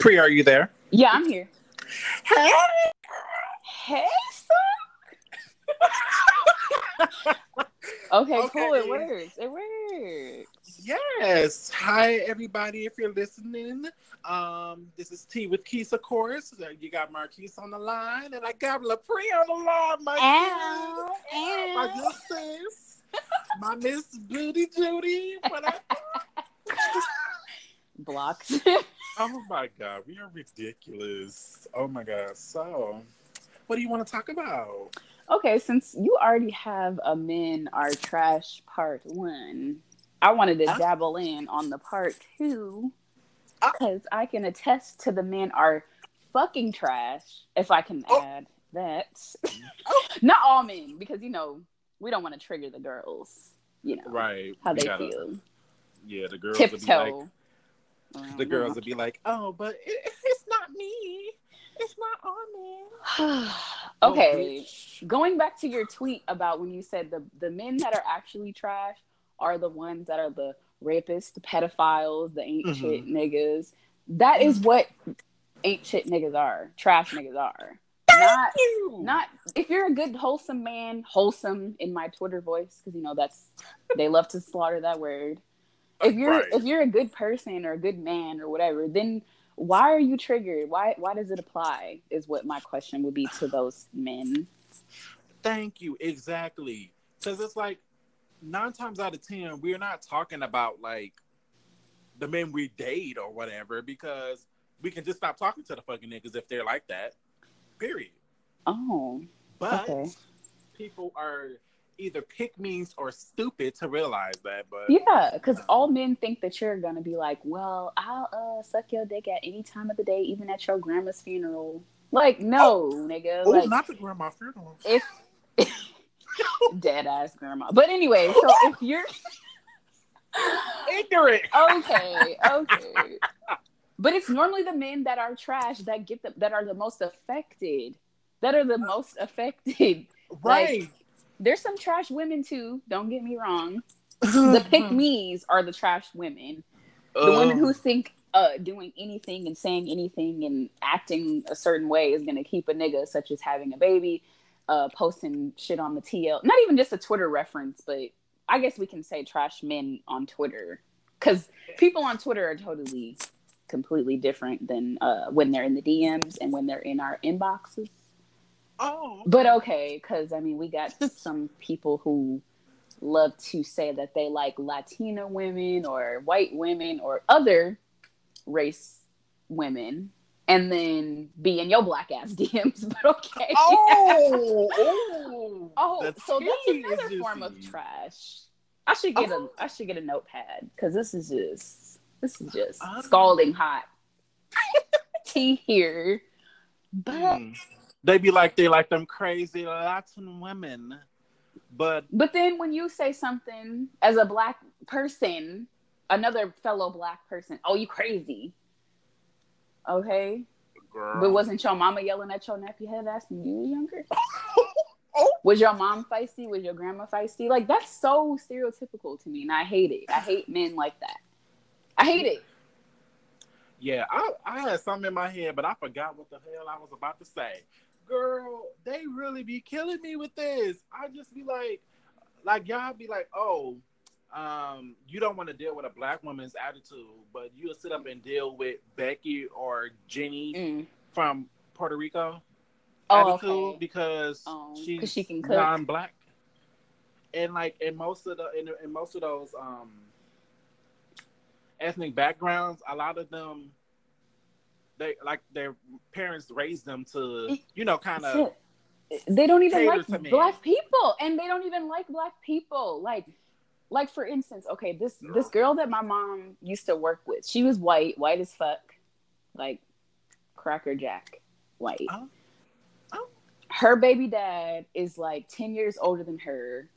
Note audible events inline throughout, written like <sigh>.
Pree, are you there? Yeah, I'm here. Hey. Hey, son. okay, <laughs> Okay. cool. It works. It works. Yes. Hi, everybody. If you're listening, um, this is T with Keys, of course. You got Markiz on the line, and I got Lapree on the line. My Ow, good, ow, my good sis, my Miss Booty Judy. What? <laughs> Blocks. <laughs> oh my God, we are ridiculous. Oh my God. So, what do you want to talk about? okay, since you already have a men are trash part one, I wanted to dabble in on the part two because I can attest to the men are fucking trash. If I can Oh. add that, Oh. <laughs> not all men, because you know we don't want to trigger the girls. You know Right. how we they gotta- feel. Yeah, the girls would be like, Tiptoe. The girls would be like, "Oh, but it, it's not me. It's not on me." <sighs> Oh, okay. bitch. Going back to your tweet about when you said the the men that are actually trash are the ones that are the rapists, the pedophiles, the ain't Mhm. shit niggas. That is what ain't shit niggas are. Trash niggas are. Not Ew. not if you're a good wholesome man, wholesome in my Twitter voice because you know that's they love to slaughter that word. If you're Right. if you're a good person or a good man or whatever, then why are you triggered? Why why does it apply? Is what my question would be to those men. Thank you. Exactly. Because it's like nine times out of ten, we're not talking about like the men we date or whatever because we can just stop talking to the fucking niggas if they're like that. Period. Oh, But Okay. people are either pick me's or stupid to realize that. But yeah, because all men think that you're gonna be like, well, I'll uh, suck your dick at any time of the day, even at your grandma's funeral. Like, no, nigga. oh, like, not the grandma funeral. if <laughs> dead ass grandma. But anyway, so if you're <laughs> Ignorant. okay, okay. But it's normally the men that are trash that get the, that are the most affected. That are the most affected. Right. There's some trash women too. Don't get me wrong. <laughs> The pick me's are the trash women. The women who think uh, doing anything and saying anything and acting a certain way is gonna keep a nigga, such as having a baby, uh, posting shit on the TL. Not even just a Twitter reference, but I guess we can say trash men on Twitter because people on Twitter are totally completely different than uh, when they're in the DMs and when they're in our inboxes. Oh. But okay, because I mean, we got some people who love to say that they like Latina women or white women or other race women, and then be in your black ass <laughs> DMs. But okay. Oh. <laughs> oh. Oh, The so that's another form of trash. I should get Oh. a I should get a notepad because this is just this is just Oh. scalding hot <laughs> tea here. But Mm. They be like they like them crazy Latin women, but But then when you say something as a black person, another fellow black person, oh, you crazy. Okay. girl, But wasn't your mama yelling at your nappy head ass when you were younger? <laughs> Oh. Was your mom feisty? Was your grandma feisty? Like that's so stereotypical to me, and I hate it. I hate men like that. I hate it. yeah, I I had something in my head, but I forgot what the hell I was about to say. Girl, they really be killing me with this. I just be like, like y'all be like, oh, um, you don't want to deal with a black woman's attitude, but you'll sit up and deal with Becky or Jenny Mm. from Puerto Rico. Oh, attitude okay. because 'cause she's she can cook. non-black, and like in most of the in, in most of those um ethnic backgrounds, a lot of them they like their parents raised them to you know kind of They don't even like black people, and they don't even like black people. Like, like for instance, okay, this this girl that my mom used to work with, she was white, white as fuck, like Cracker Jack, white. Oh. Oh. Her baby dad is like ten years older than her,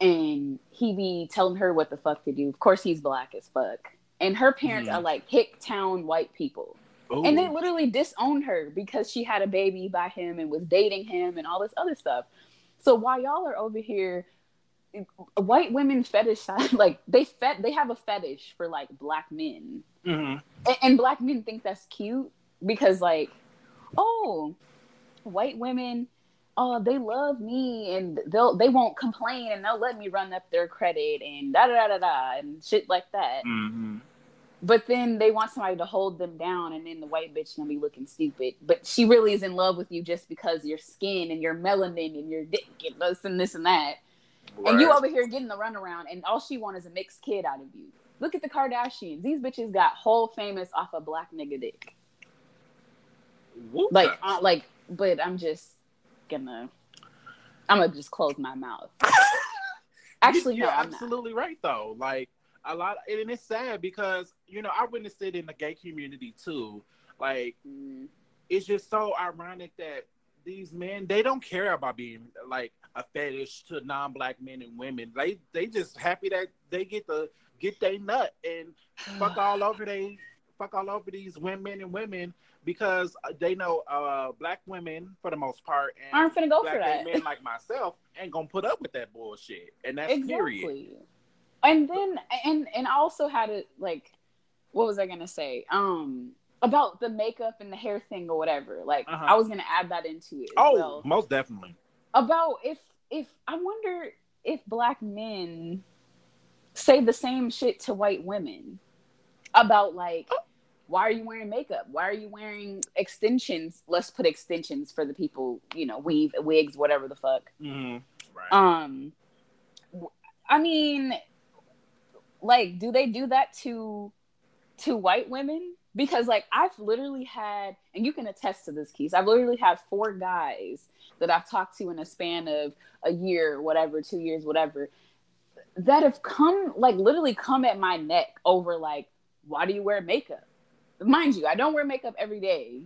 and he be telling her what the fuck to do. Of course, he's black as fuck, and her parents Mhm. are like hick town white people. And they literally disowned her because she had a baby by him and was dating him and all this other stuff. So while y'all are over here white women fetish <laughs> like they fet they have a fetish for like black men, Mm-hmm. and, and black men think that's cute because like, oh, white women. Oh, they love me and they'll they won't complain and they'll let me run up their credit and da da da da and shit like that. Mm-hmm. But then they want somebody to hold them down, and then the white bitch gonna be looking stupid. But she really is in love with you just because your skin and your melanin and your dick and this and this and that. And you over here getting the runaround, and all she want is a mixed kid out of you. Look at the Kardashians; these bitches got whole famous off a black nigga dick. Whoop Like, uh, like, but I'm just gonna, I'm gonna just close my mouth. <laughs> Actually, you're no, I'm not. absolutely right though. Like a lot, and it's sad because you know I witnessed it in the gay community too. Like Mm, it's just so ironic that these men they don't care about being like a fetish to non-black men and women. They they just happy that they get to get their nut and fuck <sighs> all over they fuck all over these women and women because they know uh black women for the most part and aren't gonna go black for that. men like myself ain't gonna put up with that bullshit. And that's period. And then and and I also had it like what was i gonna say um about the makeup and the hair thing or whatever like Uh-huh. i was gonna add that into it Oh, well. most definitely. about if if i wonder if black men say the same shit to white women about like why are you wearing makeup why are you wearing extensions let's put extensions for the people you know weave wigs whatever the fuck hmm Right. um I mean like do they do that to to white women? Because like i've literally had and you can attest to this keys i've literally had four guys that i've talked to in a span of a year whatever two years whatever that have come like literally come at my neck over like why do you wear makeup? Mind you i don't wear makeup every day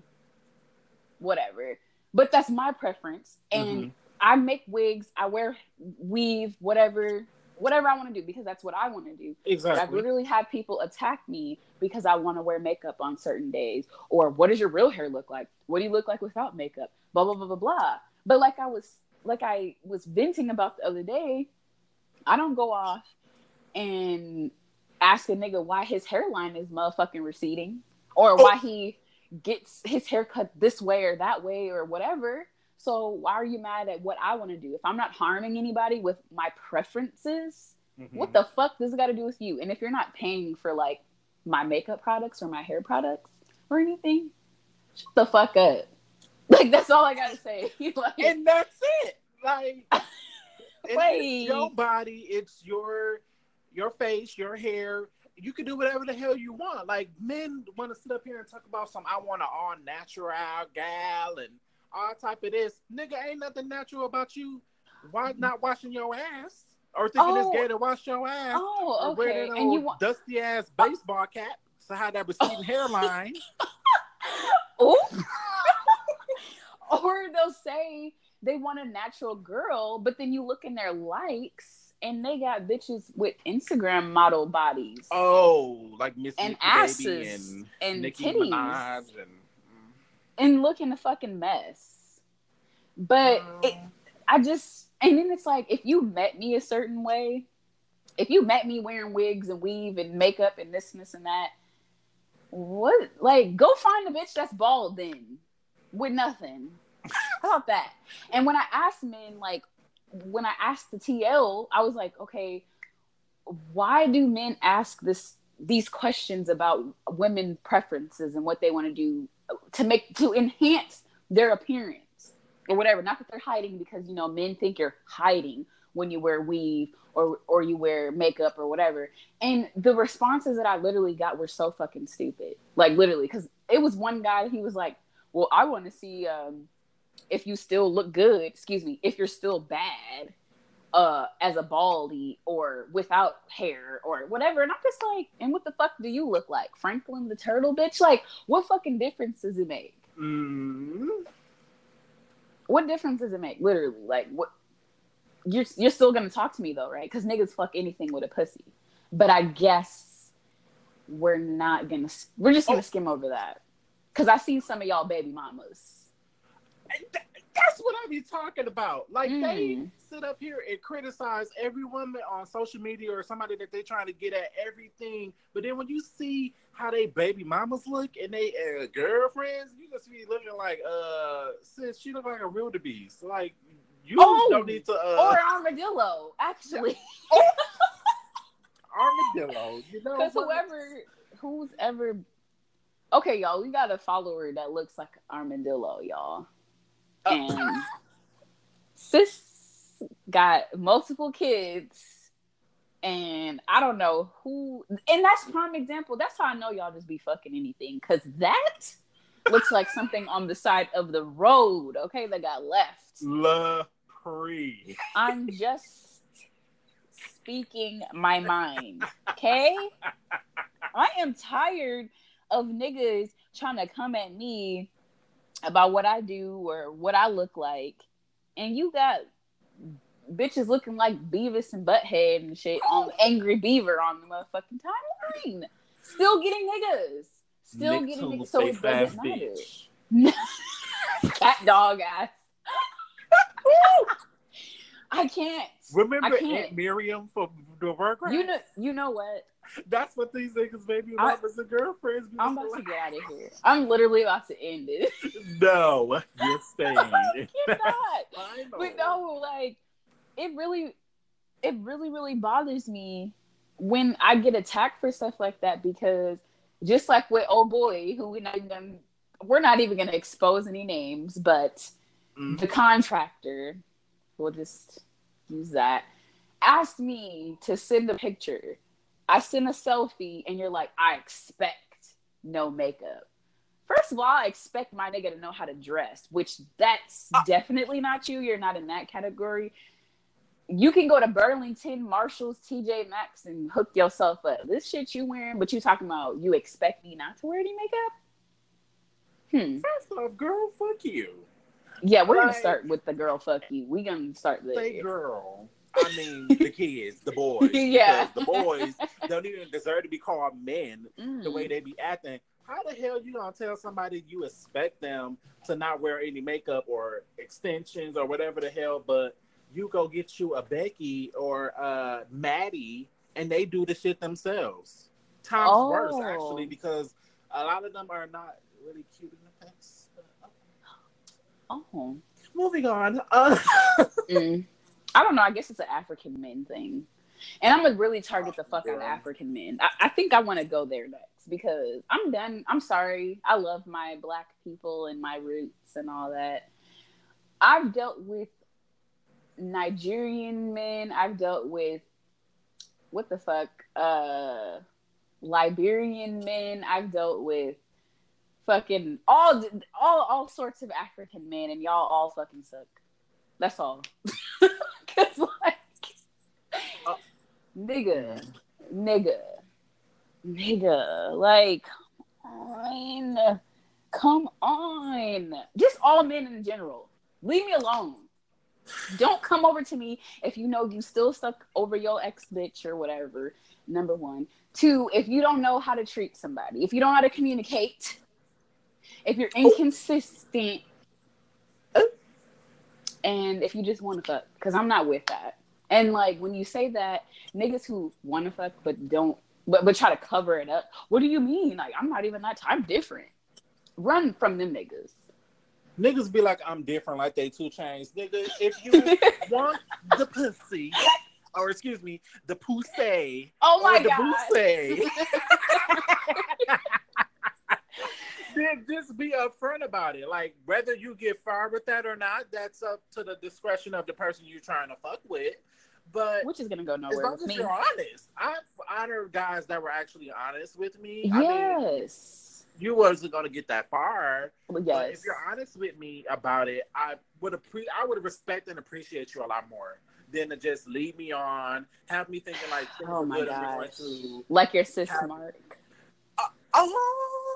whatever but that's my preference. And Mhm. I make wigs, I wear weave, whatever, whatever I want to do because that's what I want to do. But I've literally had people attack me because I want to wear makeup on certain days. Or what does your real hair look like? What do you look like without makeup? Blah blah blah blah blah. But like I was like I was venting about the other day, I don't go off and ask a nigga why his hairline is motherfucking receding or oh. why he gets his hair cut this way or that way or whatever. So why are you mad at what I want to do? If I'm not harming anybody with my preferences, Mhm. what the fuck does it got to do with you? And if you're not paying for like my makeup products or my hair products or anything, shut the fuck up. <laughs> Like that's all I gotta say. <laughs> like, and that's it. Like, <laughs> it's your body, it's your your face, your hair. You can do whatever the hell you want. Like men want to sit up here and talk about some. I want an all natural gal and all type of this. Nigga, ain't nothing natural about you. Why mm-hmm. not washing your ass or thinking Oh. it's gay to wash your ass? oh, okay. And you want dusty ass baseball cap to hide that receding hairline. <laughs> oh, <laughs> or they'll say they want a natural girl, but then you look in their likes and they got bitches with Instagram model bodies Oh, like Miss and Nikki Baby asses and, and Nicki titties. Minaj and. And looking a fucking mess. But it, I just, and then it's like, if you met me a certain way, if you met me wearing wigs and weave and makeup and this and this and that, what, like, go find a bitch that's bald then with nothing. How about that? And when I asked men, like, when I asked the TL, I was like, okay, why do men ask this these questions about women preferences and what they want to do to make to enhance their appearance or whatever. Not that they're hiding because you know men think you're hiding when you wear weave or or you wear makeup or whatever. And the responses that I literally got were so fucking stupid. Like literally, because it was one guy. He was like, "Well, I want to see um, if you still look good. Excuse me, if you're still bad." Uh as a baldy or without hair or whatever. And i'm just like and what the fuck do you look like? Franklin the turtle bitch? Like what fucking difference does it make? Mm, what difference does it make? Literally like what? You're you're still gonna talk to me though right? Because niggas fuck anything with a pussy. But i guess we're not gonna we're just gonna Oh. skim over that. Because i see some of y'all baby mamas. That, That's what I be talking about. Like Mm. they sit up here and criticize every woman on social media or somebody that they trying to get at everything, but then when you see how they baby mamas look and they uh, girlfriends, you just be looking like, uh, sis, she look like a real wildebeest. Like you Oh, don't need to uh, or armadillo, actually. <laughs> <laughs> armadillo. You know, Because whoever, who's ever, okay, y'all, we got a follower that looks like armadillo, y'all, Uh, and sis got multiple kids, and I don't know who, and that's prime example. That's how I know y'all just be fucking anything, because that looks like <laughs> something on the side of the road. Okay, that got left. La Pre. I'm just speaking my mind. Okay? <laughs> I am tired of niggas trying to come at me about what I do or what I look like. And you got bitches looking like Beavis and Butthead and shit on Angry Beaver on the motherfucking timeline. Still getting niggas. Still getting niggas. So it doesn't matter. <laughs> Cat dog ass. I can't. Remember I can't. Aunt Miriam from the Rugrats? You know, you know what? That's what these niggas baby I- mamas and girlfriends be I'm about to get out of here. I'm literally about to end it. <laughs> No, you're staying. <laughs> You're not. <laughs> But no, like it really, it really, really bothers me when I get attacked for stuff like that because just like with old boy, who we not even we're not even gonna expose any names, but Mhm. the contractor, we'll just use that, asked me to send a picture. I sent a selfie, and you're like, I expect no makeup. First of all, I expect my nigga to know how to dress, which that's definitely not you. You're not in that category. You can go to Burlington, Marshalls, TJ Maxx, and hook yourself up. This shit you wearing, but you talking about you expect me not to wear any makeup? Hmm. First off, girl, fuck you. Yeah, we're gonna start with the girl fuck you. We gonna start Say there. girl. I mean the kids, the boys. <laughs> Yeah. The boys don't even deserve to be called men Mm. the way they be acting. How the hell you gonna tell somebody you expect them to not wear any makeup or extensions or whatever the hell, but you go get you a Becky or uh Maddie and they do the shit themselves. Times Oh. worse actually because a lot of them are not really cute in the face. Oh. Moving on. Uh, <laughs> Mm. I don't know. I guess it's an African men thing. And I'm gonna really target the fuck out of African men. I, I think I want to go there next because I'm done. I'm sorry. I love my black people and my roots and all that. I've dealt with Nigerian men. I've dealt with what the fuck, uh, Liberian men. I've dealt with fucking all all all sorts of African men, and y'all all fucking suck. That's all. <laughs> Cause like, Uh, nigga, nigga, nigga, like, come on, come on. Just all men in general. Leave me alone. Don't come over to me if you know you still stuck over your ex bitch or whatever. Number one. Two, if you don't know how to treat somebody, if you don't know how to communicate, if you're inconsistent, and if you just want to fuck, because I'm not with that. And like when you say that, niggas who want to fuck but don't, but but try to cover it up. What do you mean? Like I'm not even that. I'm different. Run from them niggas. niggas be like, I'm different, like they two chains. Nigga, if you <laughs> want the pussy, or excuse me, the pussy, Oh my or the god. <laughs> <laughs> then just be upfront about it. Like whether you get far with that or not, that's up to the discretion of the person you're trying to fuck with. But Which is gonna go nowhere. as long as me. you're honest, I've honor guys that were actually honest with me. I mean, Yes. you wasn't gonna get that far. Well, But yes. if you're honest with me about it, I would appre- I would respect and appreciate you a lot more than to just lead me on, have me thinking like, Oh my good, I'm going gosh. to- Like your sis Have- Mark. Uh, oh,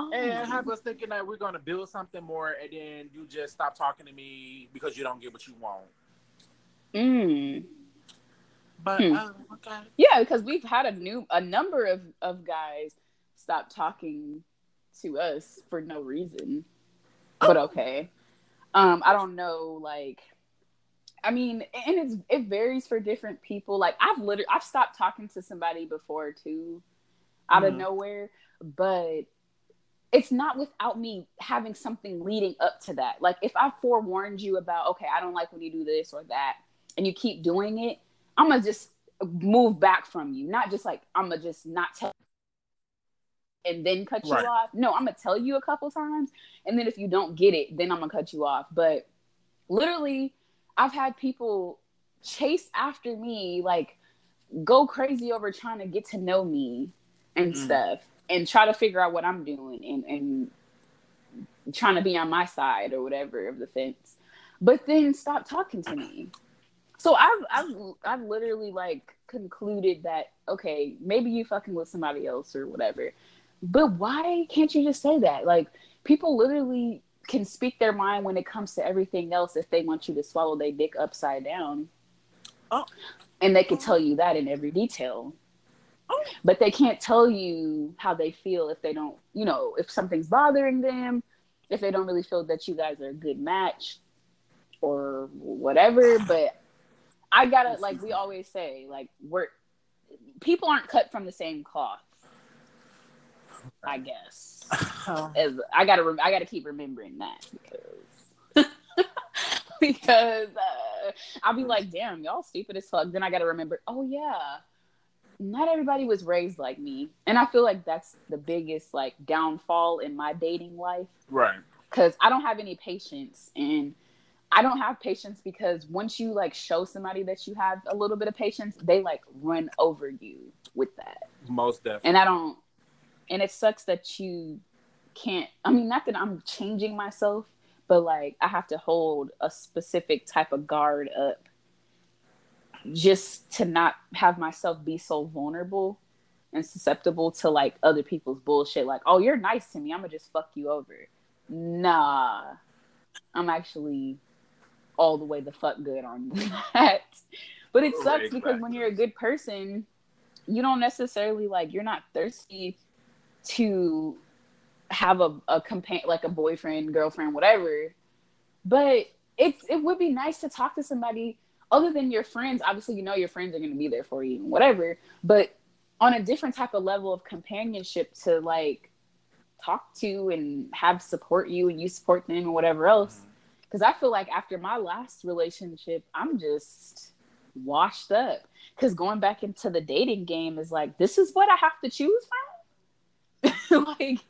Oh. and have us thinking that we're gonna build something more, and then you just stop talking to me because you don't get what you want. Mm. But Hmm. um, okay, Yeah, because we've had a new a number of of guys stop talking to us for no reason. But okay. Um, I don't know, like, I mean, and it's it varies for different people. Like, I've literally I've stopped talking to somebody before too, out mm-hmm. of nowhere, but it's not without me having something leading up to that. Like, if I forewarned you about, okay, I don't like when you do this or that, and you keep doing it, I'm gonna just move back from you. Not just like I'm gonna just not tell and then cut you right. off. No, I'm gonna tell you a couple times, and then if you don't get it, then I'm gonna cut you off. But literally, I've had people chase after me, like go crazy over trying to get to know me and mm. stuff, and try to figure out what I'm doing and and trying to be on my side or whatever of the fence. But then stop talking to me. So I've I've I've literally like concluded that okay, maybe you fucking with somebody else or whatever. But why can't you just say that? Like people literally can speak their mind when it comes to everything else if they want you to swallow their dick upside down. Oh. And they can tell you that in every detail. Oh. But they can't tell you how they feel if they don't, you know, if something's bothering them, if they don't really feel that you guys are a good match or whatever. But I gotta, like we always say, like, we're people aren't cut from the same cloth. I guess. As I gotta, I gotta keep remembering that because <laughs> because uh, I'll be like, damn, y'all stupid as fuck. Then I gotta remember, oh yeah, not everybody was raised like me, and I feel like that's the biggest like downfall in my dating life. Right. Because I don't have any patience, and I don't have patience because once you like show somebody that you have a little bit of patience, they like run over you with that. Most definitely. And I don't and it sucks that you can't i mean not that i'm changing myself but like i have to hold a specific type of guard up just to not have myself be so vulnerable and susceptible to like other people's bullshit like oh you're nice to me i'm gonna just fuck you over. Nah i'm actually all the way the fuck good on <laughs> that. But it sucks because when you're a good person you don't necessarily like you're not thirsty to have a, a companion like a boyfriend girlfriend whatever. But it's it would be nice to talk to somebody other than your friends obviously you know your friends are going to be there for you whatever but on a different type of level of companionship to like talk to and have support you and you support them and whatever else. Mm-hmm. Because i feel like after my last relationship i'm just washed up. Because going back into the dating game is like this is what i have to choose from? <laughs> Like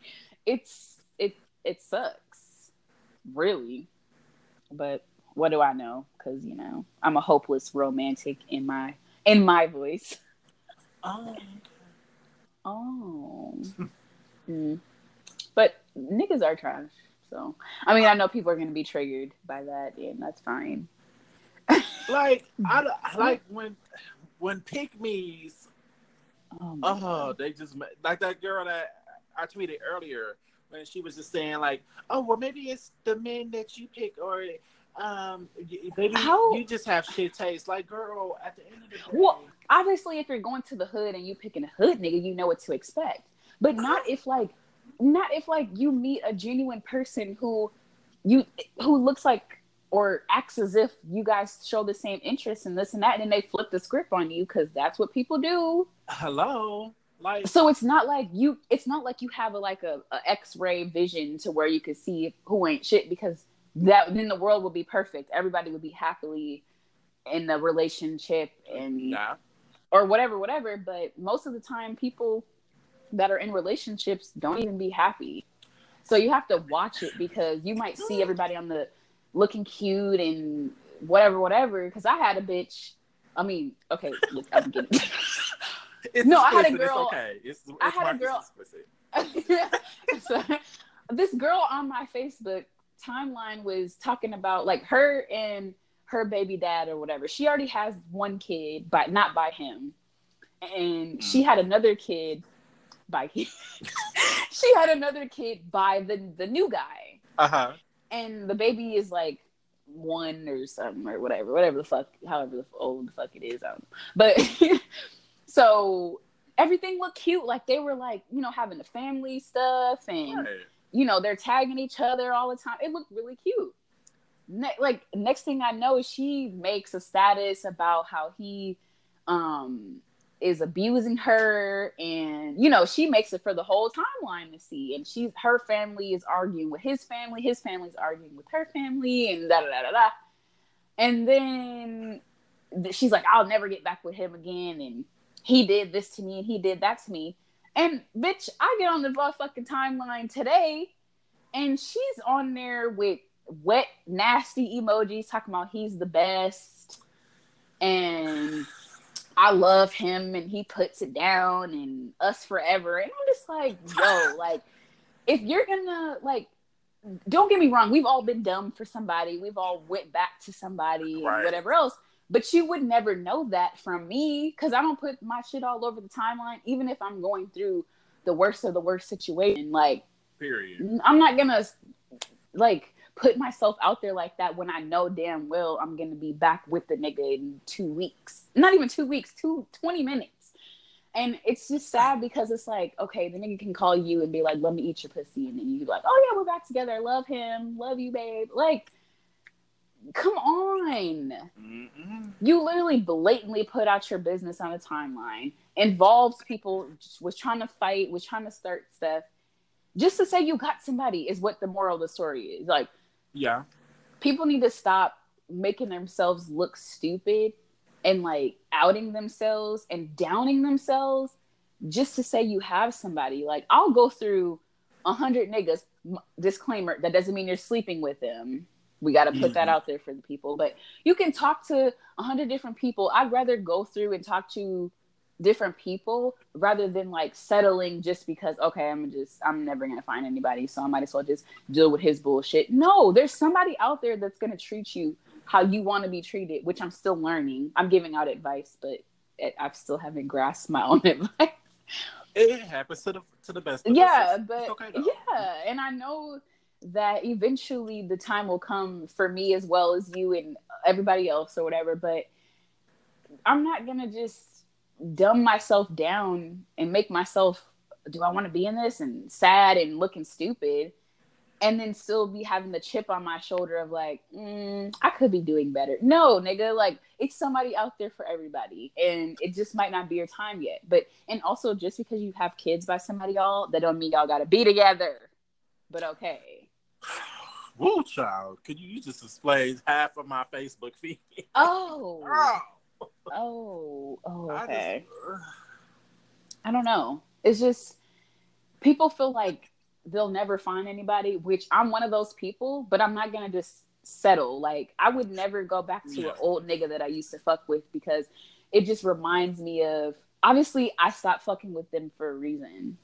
it's it it sucks really. But what do i know? Because you know i'm a hopeless romantic in my in my voice. Oh. Oh. Mm. but niggas are trash so. I mean i know people are going to be triggered by that and that's fine. Like <laughs> i like when when pick me's oh, oh they just like that girl that I tweeted earlier when she was just saying like, oh well, maybe it's the men that you pick or um maybe How? you just have shit taste. Like, girl, at the end of the day. Well, obviously, if you're going to the hood and you picking a hood nigga, you know what to expect. But not if like, not if like you meet a genuine person who you who looks like or acts as if you guys show the same interest in this and that, and they flip the script on you because that's what people do. Hello. Like, so it's not like you it's not like you have a like a, a x-ray vision to where you can see who ain't shit because that then the world would be perfect everybody would be happily in the relationship and yeah. or whatever whatever but most of the time people that are in relationships don't even be happy so you have to watch it because you might see everybody on the looking cute and whatever whatever because i had a bitch i mean okay i'm getting <laughs> It's no, I had a girl. It's okay. It's, it's I had a girl. <laughs> so, this girl on my Facebook timeline was talking about like her and her baby dad or whatever. She already has one kid, but not by him, and mm. she had another kid by <laughs> she had another kid by the the new guy. Uh huh. And the baby is like one or something or whatever, whatever the fuck, however old the fuck it is. I don't know. But <laughs> So everything looked cute. Like they were like, you know, having the family stuff and right. You know, they're tagging each other all the time. It looked really cute. ne- like next thing I know, she makes a status about how he um is abusing her and you know she makes it for the whole timeline to see and she's her family is arguing with his family his family's arguing with her family and da da da da da and then she's like i'll never get back with him again and he did this to me and he did that to me and bitch i get on the fucking timeline today and she's on there with wet nasty emojis talking about he's the best and I love him and he puts it down and us forever. And I'm just like, yo, <laughs> like, if you're gonna like don't get me wrong, we've all been dumb for somebody, we've all went back to somebody right. and whatever else. But you would never know that from me because I don't put my shit all over the timeline, even if I'm going through the worst of the worst situation. Like, period. I'm not gonna like put myself out there like that when I know damn well I'm gonna be back with the nigga in two weeks. Not even two weeks, two 20 minutes. And it's just sad because it's like, okay, the nigga can call you and be like, let me eat your pussy. And then you like, oh yeah, we're back together. I love him. Love you, babe. Like, come on. mm You literally blatantly put out your business on a timeline, involves people, was trying to fight, was trying to start stuff. Just to say you got somebody is what the moral of the story is. Like, yeah. People need to stop making themselves look stupid and like outing themselves and downing themselves just to say you have somebody. Like I'll go through a hundred niggas. Disclaimer: that doesn't mean you're sleeping with them. We got to put mm-hmm. that out there for the people. But you can talk to a hundred different people. I'd rather go through and talk to different people rather than like settling just because okay i'm just i'm never gonna find anybody so i might as well just deal with his bullshit no there's somebody out there that's gonna treat you how you want to be treated which i'm still learning i'm giving out advice but i still haven't grasped my own <laughs> advice it happens to the to the best yeah but okay, yeah and i know that eventually the time will come for me as well as you and everybody else or whatever but i'm not gonna just dumb myself down and make myself do I want to be in this and sad and looking stupid and then still be having the chip on my shoulder of like mm, I could be doing better. No, nigga, like it's somebody out there for everybody and it just might not be your time yet. But and also just because you have kids by somebody y'all that don't mean y'all got to be together. But okay. <sighs> Woo, child. Could you, you just display half of my Facebook feed? <laughs> Oh. oh. oh oh, oh, okay. I, just, uh, I don't know. It's just people feel like they'll never find anybody, which I'm one of those people, but I'm not gonna just settle. Like I would never go back to yeah. an old nigga that I used to fuck with because it just reminds me of obviously I stopped fucking with them for a reason.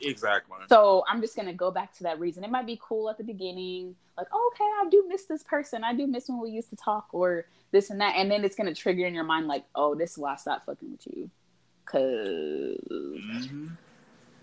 Exactly. So I'm just gonna go back to that reason. It might be cool at the beginning, like, oh, okay, I do miss this person. I do miss when we used to talk or this and that. And then it's gonna trigger in your mind like, oh, this is why I stopped fucking with you. because mm-hmm.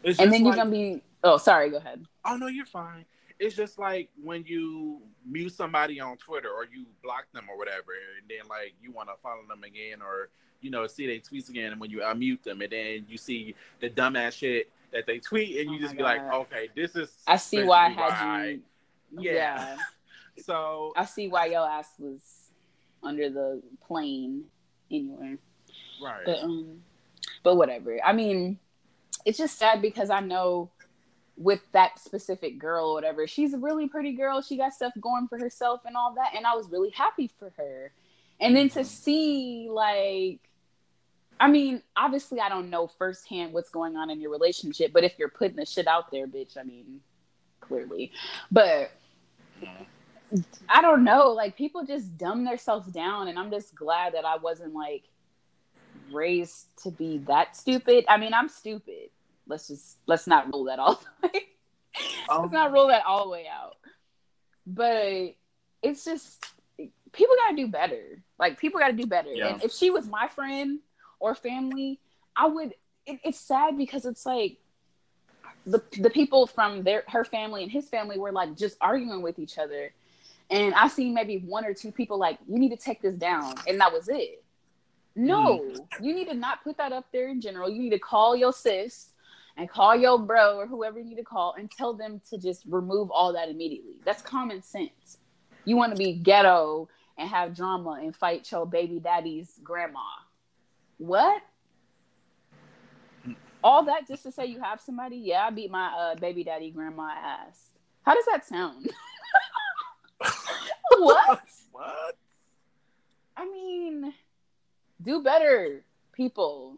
And then like, you're gonna be oh sorry, go ahead. Oh no, you're fine. It's just like when you mute somebody on Twitter or you block them or whatever, and then like you want to follow them again or you know see their tweets again, and when you unmute them, and then you see the dumbass shit that they tweet, and you oh just be God. like, okay, this is. I see why I had why you. Yeah. yeah. <laughs> so I see why your ass was under the plane anyway. Right. But um, but whatever. I mean, it's just sad because I know with that specific girl or whatever, she's a really pretty girl. She got stuff going for herself and all that, and I was really happy for her. And then to mm-hmm. see like I mean, obviously, I don't know firsthand what's going on in your relationship, but if you're putting the shit out there, bitch, I mean, clearly. But I don't know. Like, people just dumb themselves down, and I'm just glad that I wasn't like raised to be that stupid. I mean, I'm stupid. Let's just let's not rule that all <laughs> the way. Um, let's not rule that all the way out. But it's just people gotta do better. Like people gotta do better. Yeah. And if she was my friend or family, I would. It, it's sad because it's like the the people from their her family and his family were like just arguing with each other, and I seen maybe one or two people like you need to take this down, and that was it. No, mm. you need to not put that up there in general. You need to call your sis and call your bro or whoever you need to call and tell them to just remove all that immediately. That's common sense. You want to be ghetto and have drama and fight your baby daddy's grandma. What? All that just to say you have somebody? Yeah, I beat my uh, baby daddy grandma ass. How does that sound? <laughs> what? What? I mean, do better, people.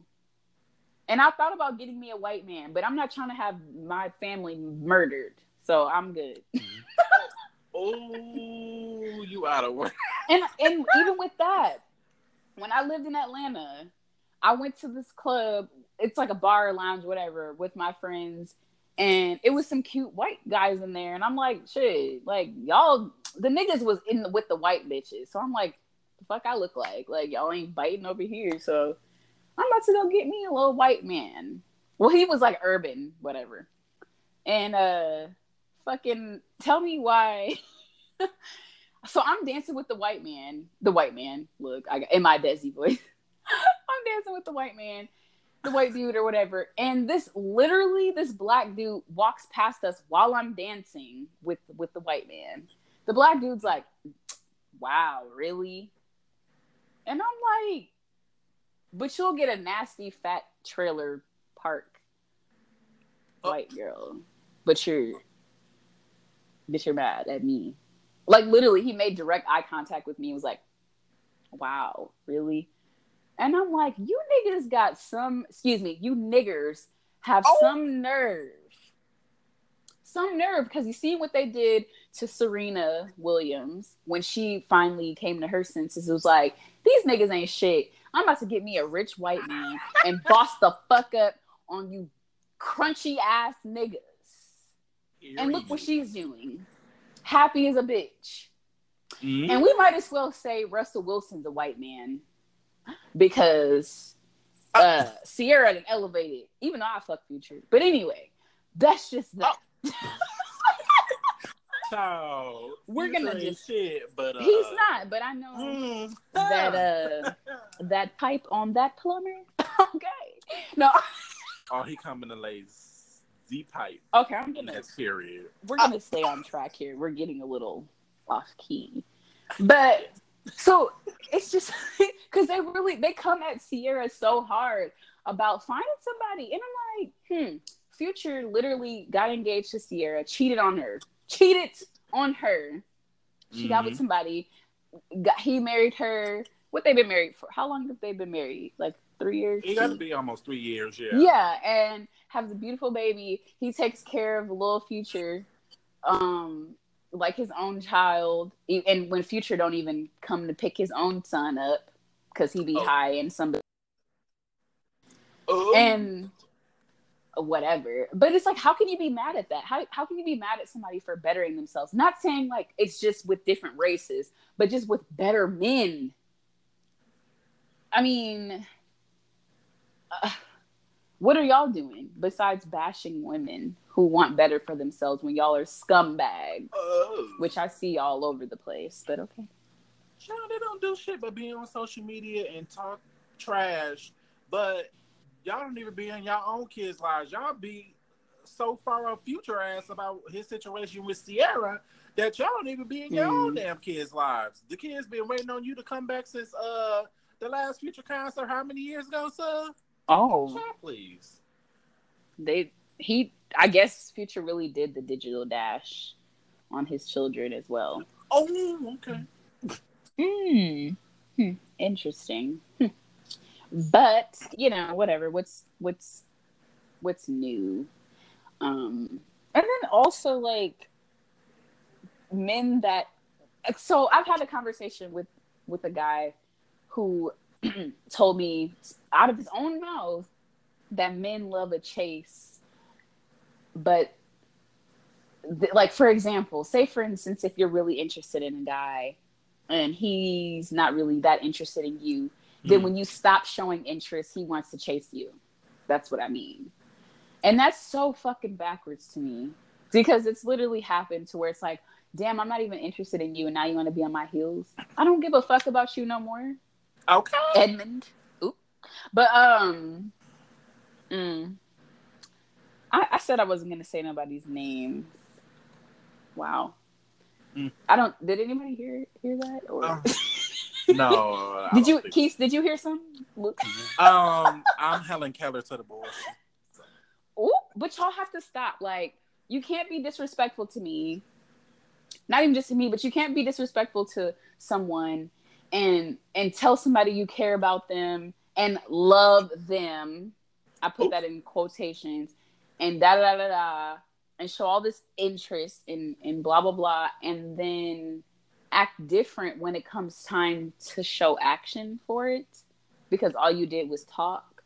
And I thought about getting me a white man, but I'm not trying to have my family murdered. So I'm good. <laughs> oh, you out of work. And and even with that, when I lived in Atlanta, I went to this club. It's like a bar, lounge, whatever, with my friends, and it was some cute white guys in there. And I'm like, shit, like y'all, the niggas was in the, with the white bitches. So I'm like, the fuck I look like? Like y'all ain't biting over here. So I'm about to go get me a little white man. Well, he was like urban, whatever. And uh fucking tell me why <laughs> so I'm dancing with the white man. The white man. Look, I got in my Desi voice. <laughs> <laughs> I'm dancing with the white man, the white dude or whatever. And this literally this black dude walks past us while I'm dancing with with the white man. The black dude's like, "Wow, really?" And I'm like, "But you'll get a nasty fat trailer park oh. white girl, but you're, but you're mad at me." Like literally, he made direct eye contact with me. Was like, "Wow, really?" And I'm like, "You niggas got some. Excuse me, you niggers have oh. some nerve, some nerve." Because you see what they did to Serena Williams when she finally came to her senses. It was like, "These niggas ain't shit. I'm about to get me a rich white man and <laughs> boss the fuck up on you, crunchy ass niggas." and look what she's doing happy as a bitch. Mm-hmm. And we might as well say Russell Wilson's a white man because uh, uh Ciara and elevated, even though I fuck Future. But anyway, that's just that. Oh. <laughs> Child, we're gonna just shit, but uh, he's not. But I know mm. that uh <laughs> that pipe on that plumber. <laughs> okay, no. Oh, he coming to lays Z pipe. Okay, I'm gonna. period. We're gonna stay on track here. We're getting a little off key, but so it's just <laughs> because they really they come at Ciara so hard about finding somebody, and I'm like, hmm. Future literally got engaged to Ciara, cheated on her, cheated on her. She mm-hmm. got with mm-hmm. somebody. Got he married her. What they've been married for? How long have they been married? Like three years. It got to be almost three years. Yeah. Yeah, and has a beautiful baby. He takes care of a little future, um, like his own child. And when future don't even come to pick his own son up because he be oh. high and some oh. and whatever. But it's like, how can you be mad at that? How how can you be mad at somebody for bettering themselves? Not saying like it's just with different races, but just with better men. I mean. Uh, what are y'all doing besides bashing women who want better for themselves when y'all are scumbags? Oh. Which I see all over the place, but okay. Sure, they don't do shit but be on social media and talk trash. But y'all don't even be in y'all own kids' lives. Y'all be so far off future ass about his situation with Ciara that y'all don't even be in your mm. own damn kids' lives. The kids been waiting on you to come back since uh the last future concert how many years ago, sir? Oh, please. They he I guess Future really did the digital dash on his children as well. Oh, okay. Hmm. hmm. Interesting. Hmm. But you know, whatever. What's what's what's new? Um, and then also like men that. So I've had a conversation with with a guy who <clears throat> told me out of his own mouth that men love a chase, but th- like for example, say for instance, if you're really interested in a guy and he's not really that interested in you, mm. then when you stop showing interest, he wants to chase you. That's what I mean. And that's so fucking backwards to me because it's literally happened to where it's like, damn, I'm not even interested in you, and now you want to be on my heels. I don't give a fuck about you no more. Okay. Edmund. Oop. But um mm, I, I said I wasn't gonna say nobody's name. Wow. Mm. I don't. Did anybody hear hear that? Or um, <laughs> no. did you, Keith? So. Did you hear some? Look. um, I'm Helen Keller to the boys. Oh, but y'all have to stop. Like, you can't be disrespectful to me. Not even just to me, but you can't be disrespectful to someone and and tell somebody you care about them and love them. I put oh. that in quotations and da da da da and show all this interest in in blah blah blah and then act different when it comes time to show action for it because all you did was talk.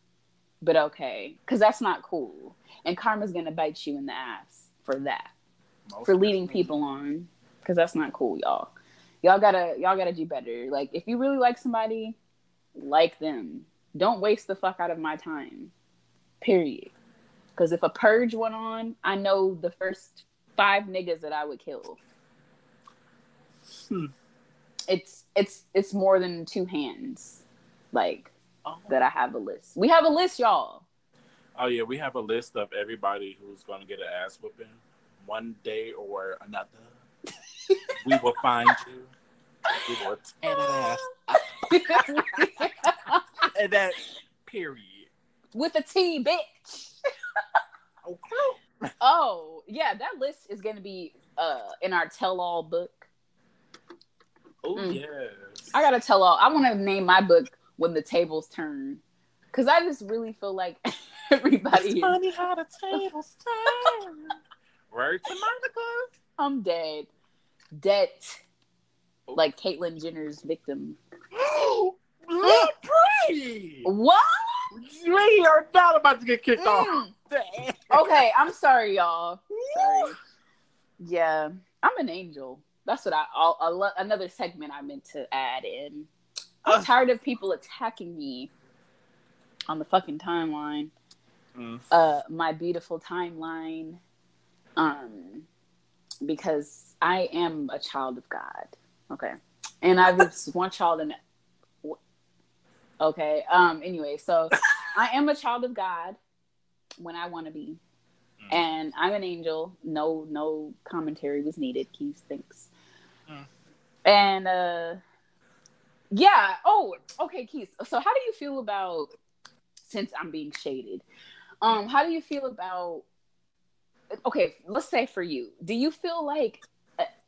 But okay because that's not cool. And karma's gonna bite you in the ass for that Most for leading people on because that's not cool y'all y'all gotta y'all gotta do better like if you really like somebody like them don't waste the fuck out of my time period because if a purge went on, I know the first five niggas that I would kill. Hmm. It's it's it's more than two hands, like oh. that. I have a list. We have a list, y'all. Oh yeah, we have a list of everybody who's going to get an ass whooping one day or another. <laughs> we will find you. Will tear ass. and that period. <laughs> With a T, bitch oh yeah, that list is to be uh in our tell-all book. Oh mm. yes. I gotta tell all. I want to name my book when the tables turn, because I just really feel like <laughs> everybody. It's funny how the tables <laughs> turn. right to Monica. I'm dead. Dead. Like Caitlyn Jenner's victim. <gasps> pretty. What? We are not about to get kicked mm. off. okay, I'm sorry, y'all. Sorry. <laughs> Yeah, I'm an angel. That's what I. I'll, I'll, another segment I meant to add in. I'm uh, tired of people attacking me on the fucking timeline. Mm. Uh, my beautiful timeline. Um, because I am a child of God. Okay, and I just one child in. Okay. Um. Anyway, so I am a child of God when I want to be. Mm. And I'm an angel. No, no commentary was needed. Keith thinks. Mm. And uh, yeah. Oh, okay, Keith. So how do you feel about since I'm being shaded? Um, how do you feel about? Okay, let's say for you, do you feel like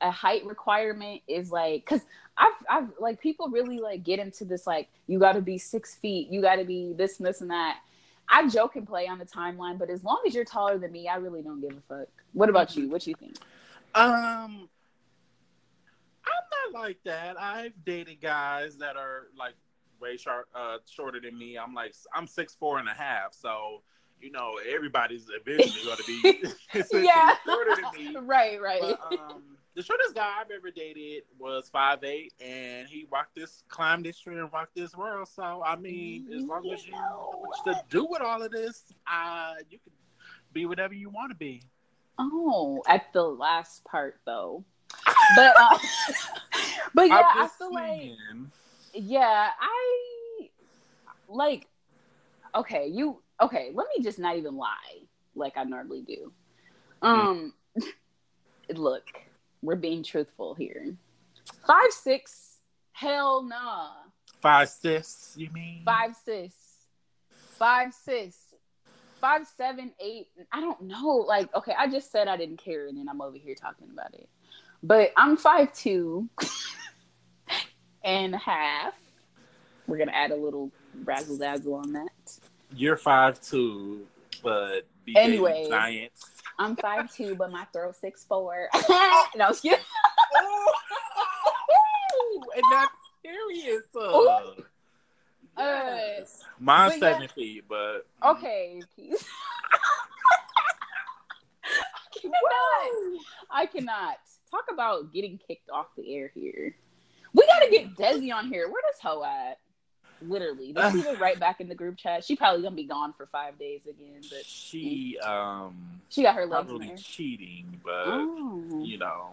a, height requirement is like because I've I've like people really like get into this like you got to be six feet, you got to be this and this and that I joke and play on the timeline, but as long as you're taller than me, I really don't give a fuck. What about you? What you think? Um, I'm not like that. I've dated guys that are like way short, uh, shorter than me. I'm like I'm six four and a half, so you know everybody's eventually going to be <laughs> <laughs> yeah shorter than me. <laughs> Right, right. But, um, the shortest guy I've ever dated was five eight, and he walked this, climbed this tree, and walked this world. So I mean, as long as you know what to do with all of this, uh, you can be whatever you want to be. Oh, at the last part though, but uh, but yeah, I feel saying. like yeah, I like. Okay, you okay? Let me just not even lie like I normally do. Um, <laughs> look we're being truthful here. Five six, hell nah. Five six, you mean? Five six, five six, five seven eight. I don't know. Like, okay, I just said I didn't care, and then I'm over here talking about it. But I'm five two <laughs> and a half. We're gonna add a little razzle dazzle on that. You're five two, but anyway, giants I'm five two, but my throat six four. <laughs> no, I'm and that's serious. Uh, yes. Mine's seven yeah. feet, but okay. I cannot. I cannot talk about getting kicked off the air here. We gotta get Desi on here. Where does Ho at? Literally, did she go right back in the group chat? She probably gonna be gone for five days again. But she um she got her legs probably cheating, but oh. you know.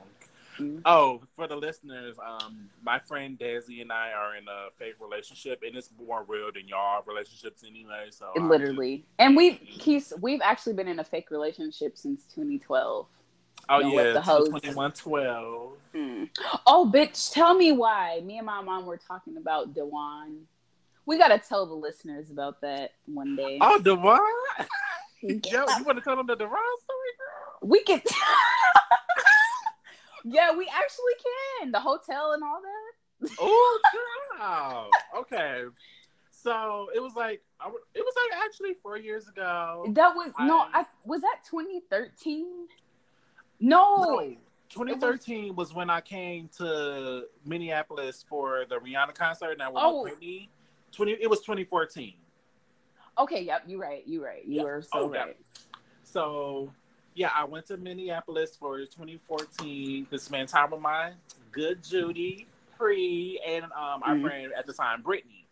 Mm-hmm. Oh, for the listeners, um, my friend Desi and I are in a fake relationship, and it's more real than y'all relationships anyway. So literally, just, and we, Keith, we've actually been in a fake relationship since 2012. Oh yeah, the host. Twenty one twelve. Hmm. Oh, bitch! Tell me why. Me and my mom were talking about Dewan. We gotta tell the listeners about that one day. Oh, Dewan. <laughs> Yo, you want to tell them the Dewan story, girl? We can. <laughs> yeah, we actually can. The hotel and all that. oh, wow. <laughs> Okay. So it was like it was like actually four years ago. That was I, no, I was that 2013. No. no 2013 was, was, when I came to Minneapolis for the Rihanna concert, and I went oh. with Britney. 20. It was 2014. Okay. Yep. You're right. You're right. You yep. were so oh, right. So yeah, I went to Minneapolis for 2014 to man time with my good Judy, Pree, and um, our mm-hmm. friend at the time, Brittany.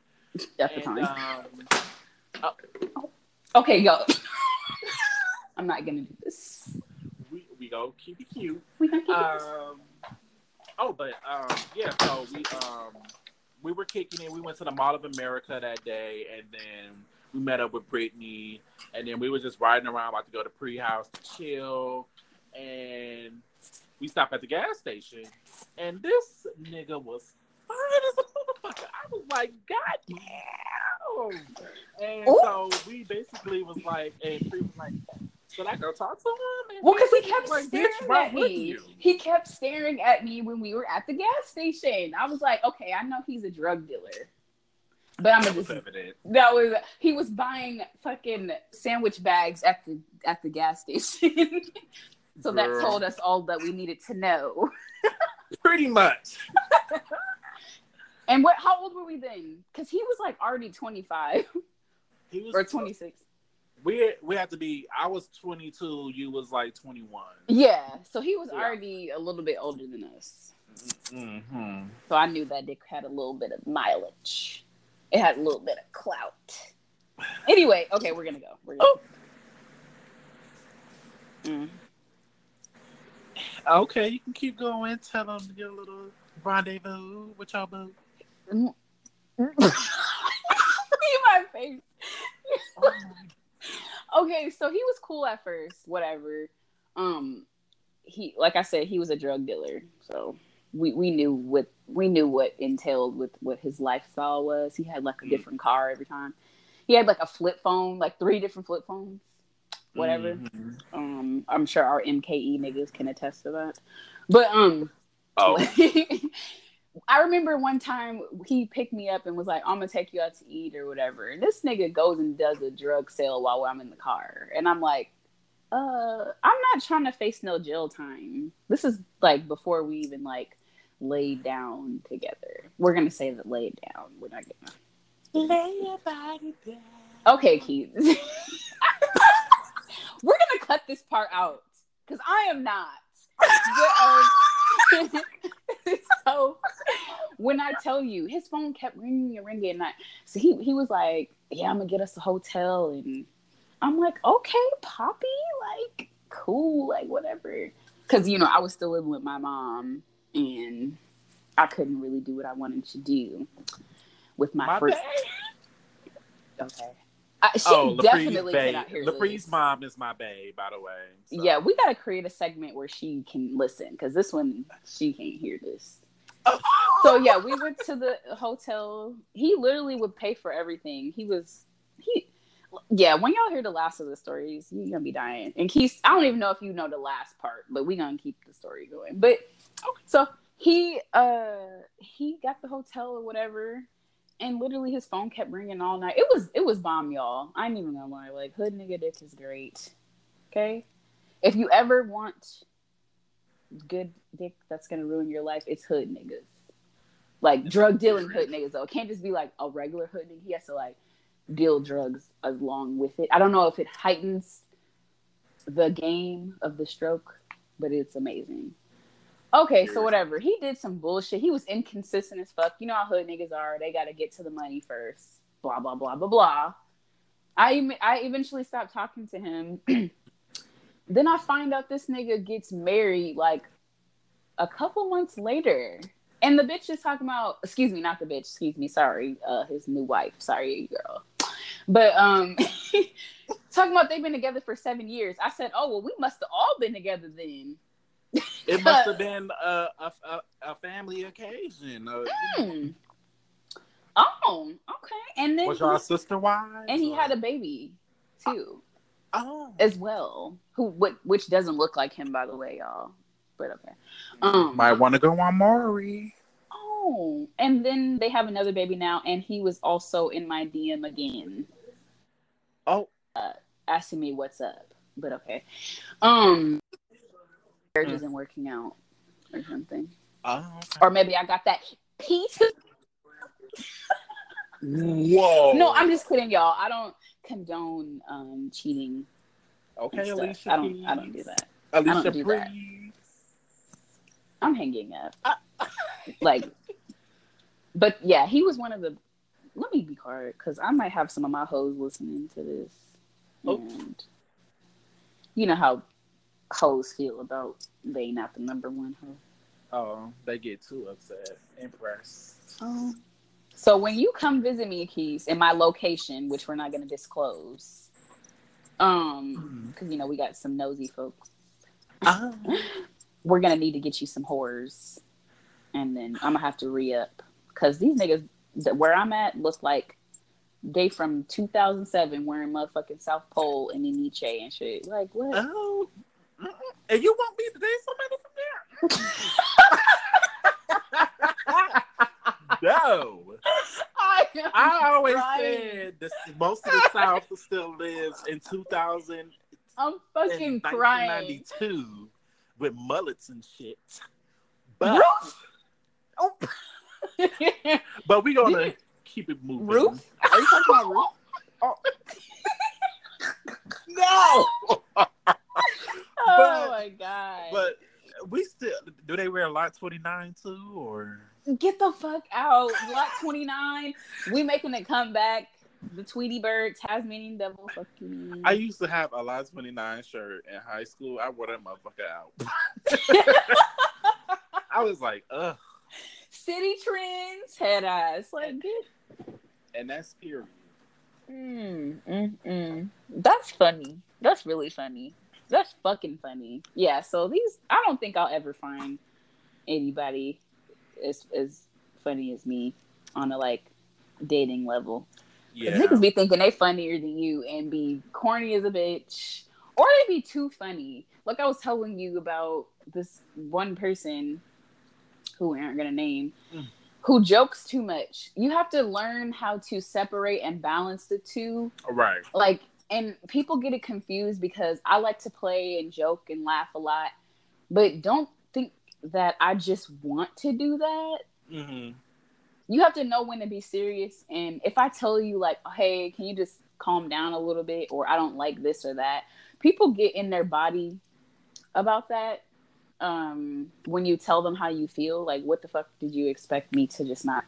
At the and, time. Um, oh. Okay, go. <laughs> I'm not gonna do this. We we go keep it cute. We gonna keep um, it. Oh, but um, yeah. So we um, we were kicking it. We went to the Mall of America that day, and then we met up with Brittany, and then we were just riding around, about to go to Pree House to chill, and we stopped at the gas station, and this nigga was fine as a motherfucker. I was like, God damn. And Ooh. so we basically was like, and Pree was like, should I go talk to him? Well, because he kept like, staring at me. He kept staring at me when we were at the gas station. I was like, okay, I know he's a drug dealer. But I'm gonna just that was he was buying fucking sandwich bags at the at the gas station. <laughs> so Girl. that told us all that we needed to know. <laughs> Pretty much. and what how old were we then? Because he was like already 25. He was or 26. We we had to be I was 22, you was like 21. Yeah. So he was yeah. already a little bit older than us. Mm-hmm. So I knew that Dick had a little bit of mileage it had a little bit of clout. Anyway, okay, we're gonna go. We're gonna oh. Mm. Okay, you can keep going. Tell them your little rendezvous with y'all boo. <laughs> See my face. Okay, so he was cool at first, whatever. Um, he like I said, he was a drug dealer, so we, we knew what we knew what entailed with what his lifestyle was. He had like a mm. different car every time. He had like a flip phone, like three different flip phones, whatever. Mm-hmm. Um, I'm sure our MKE niggas can attest to that. But um, oh. <laughs> I remember one time he picked me up and was like, "I'm gonna take you out to eat or whatever." And this nigga goes and does a drug sale while I'm in the car, and I'm like, "Uh, I'm not trying to face no jail time. This is like before we even like laid down together. We're gonna say that laid down. We're not gonna lay your body down. Okay, Keith. <laughs> We're gonna cut this part out because I am not. <laughs> <laughs> So when I tell you, his phone kept ringing and ringing, and I, so he he was like, "Yeah, I'm gonna get us a hotel," and I'm like, "Okay, Poppy, like cool, like whatever," because you know I was still living with my mom and I couldn't really do what I wanted to do with my, my first. Okay. I, she oh, definitely babe. cannot hear Lapree's mom is my babe, by the way. So. Yeah, we got to create a segment where she can listen because this one she can't hear this. <laughs> so yeah, we went to the hotel. He literally would pay for everything. He was he yeah, when y'all hear the last of the stories, you're gonna be dying. And he's I don't even know if you know the last part, but we're gonna keep the story going. But okay. so he uh he got the hotel or whatever and literally his phone kept ringing all night. It was it was bomb y'all. I'm even gonna lie. Like hood nigga dick is great. Okay? If you ever want good dick that's gonna ruin your life it's hood niggas. Like drug dealing hood niggas though. It can't just be like a regular hood nigga. He has to like deal drugs along with it. I don't know if it heightens the game of the stroke but it's amazing Okay, so whatever. He did some bullshit. He was inconsistent as fuck. You know how hood niggas are. They got to get to the money first. Blah blah blah blah blah. I I eventually stopped talking to him. <clears throat> then I find out this nigga gets married like a couple months later. And the bitch is talking about, excuse me, not the bitch, excuse me, sorry, uh, his new wife, sorry, girl. But um, <laughs> talking about they've been together for seven years. I said, oh well, we must have all been together then It must have been a, a, a, a family occasion. Uh, Hmm. Oh, okay. And then Was he- y'all sister wives? and he or- had a baby too, Oh. as well. Who, what, which doesn't look like him, by the way, y'all. But okay. Um, Might want to go on Maury. Oh, and then they have another baby now, and he was also in my DM again, Oh. asking me what's up. But okay, um, marriage Hmm. isn't working out or something, Oh. okay. or maybe I got that piece. Whoa. No, I'm just kidding, y'all. I don't condone um cheating. Okay. Alicia. I don't. I don't do that. Alicia, don't do that. please. I'm hanging up. <laughs> like, but yeah, he was one of the. Let me be hard because I might have some of my hoes listening to this, Oh. and you know how hoes feel about they not the number one hoe. Oh, they get too upset. Impressed. Oh. So when you come visit me, Keys, in my location, which we're not going to disclose, um, because you know we got some nosy folks. <laughs> Oh. we're gonna need to get you some horrors, and then I'm gonna have to re up because these niggas where I'm at look like they from 2007 wearing motherfucking South Pole and Nietzsche and shit. Like what? Oh. And you want me to date somebody from there? <laughs> no. I, I always crying. said this, most of the South still lives in 2000 I'm fucking crying. 1992 with mullets and shit. But Ruth? Oh. <laughs> but we gonna keep it moving. Ruth? Are you talking about Ruth? Oh. <laughs> no. <laughs> oh But- my god. But we still do they wear lot 29 too or Get the fuck out. Lot 29. We making a comeback. The Tweety Bird, Tasmanian Devil, fucking. I used to have a lot 29 shirt in high school. I wore that motherfucker out. <laughs> I was like, ugh. Citi Trends, head ass. Like, get. And that's period. Mm, mm, mm. That's funny. That's really funny. That's fucking funny. Yeah, so these, I don't think I'll ever find anybody as, as funny as me on a like dating level. Yeah. Niggas be thinking they funnier than you and be corny as a bitch. Or they be too funny. Like I was telling you about this one person who we aren't gonna name Mm. who jokes too much. You have to learn how to separate and balance the two. Right. Like and people get it confused because I like to play and joke and laugh a lot. But don't think that I just want to do that hmm you have to know when to be serious. And if I tell you, like, hey, can you just calm down a little bit, or I don't like this or that, people get in their body about that. Um, when you tell them how you feel, like, what the fuck did you expect me to just not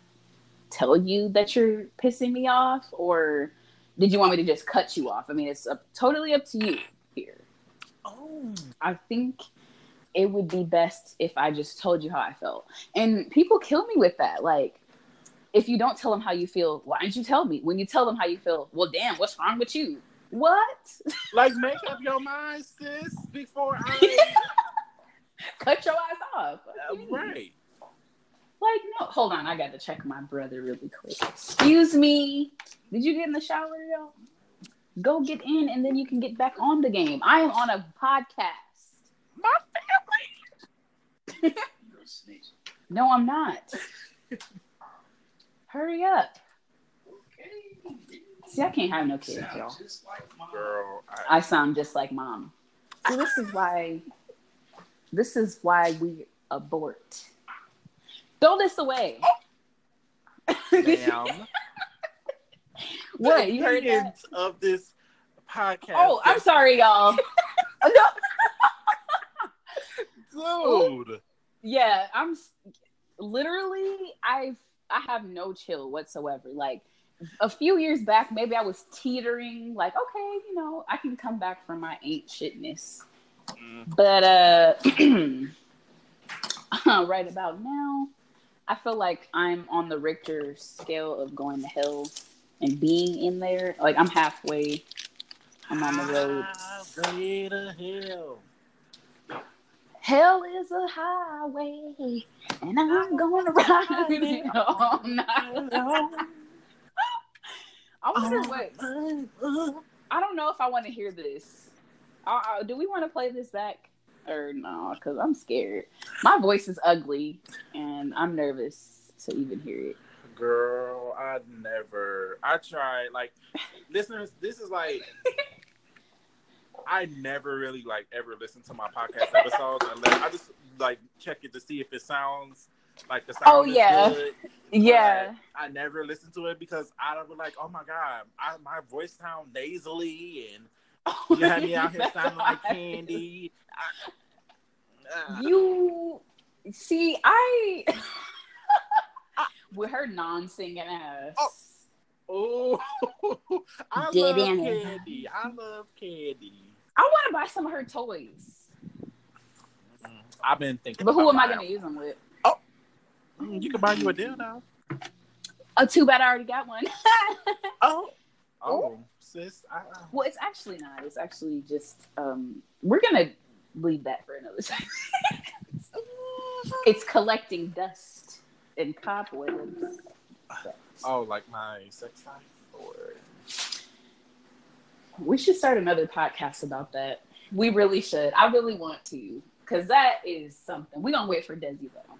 tell you that you're pissing me off, or did you want me to just cut you off? I mean, it's up, totally up to you here. Oh. I think it would be best if I just told you how I felt. And people kill me with that. Like, if you don't tell them how you feel, why didn't you tell me? When you tell them how you feel, well, damn, what's wrong with you? What? <laughs> Like make up your mind, sis, before I <laughs> Cut your ass off. Uh, do you mean? right. Like, no, hold on. I got to check my brother really quick. Excuse me. Did you get in the shower, y'all? Go get in and then you can get back on the game. I am on a podcast. My family. <laughs> No, I'm not. Hurry up. See, I can't have no kids, y'all. Girl, I, I sound just like mom. So this is why this is why we abort. Throw this away. <laughs> damn. <laughs> what? The You heard that? of this podcast. Oh, I'm sorry, y'all. <laughs> no. dude. Yeah, I'm literally I've I have no chill whatsoever. Like a few years back, maybe I was teetering, like, okay, you know, I can come back from my ain't shitness. Mm, But uh <clears throat> right about now, I feel like I'm on the Richter scale of going to hell and being in there. Like I'm halfway. I'm on the road. Highway to hell. Hell is a highway, and I'm gonna ride it <laughs> <laughs> all night long. I wonder what. I don't know if I want to hear this. Uh, uh, do we want to play this back or no? Because I'm scared. My voice is ugly, and I'm nervous to even hear it. Girl, I never. I tried. Like, listeners, this is like. I never really like ever listen to my podcast episodes unless I just like check it to see if it sounds like the sound Oh, yeah. good. <laughs> Yeah. But I never listen to it because I was like, oh my god, I, my voice sound nasally and <laughs> you had me out here sounding like candy. I, uh, You see, I <laughs> with her non-singing ass. Oh, <laughs> I Get love candy. I love candy. I want to buy some of her toys, Mm, I've been thinking. but who am I going to use them with? Mm, You can buy you a deal now. Oh, too bad I already got one. Oh, oh, sis. I, I- well, it's actually not. It's actually just um, we're gonna leave that for another <laughs> time. it's collecting dust and cobwebs. oh, like my sex life or We should start another podcast about that. We really should. I really want to, because that is something. We're gonna wait for Desi though,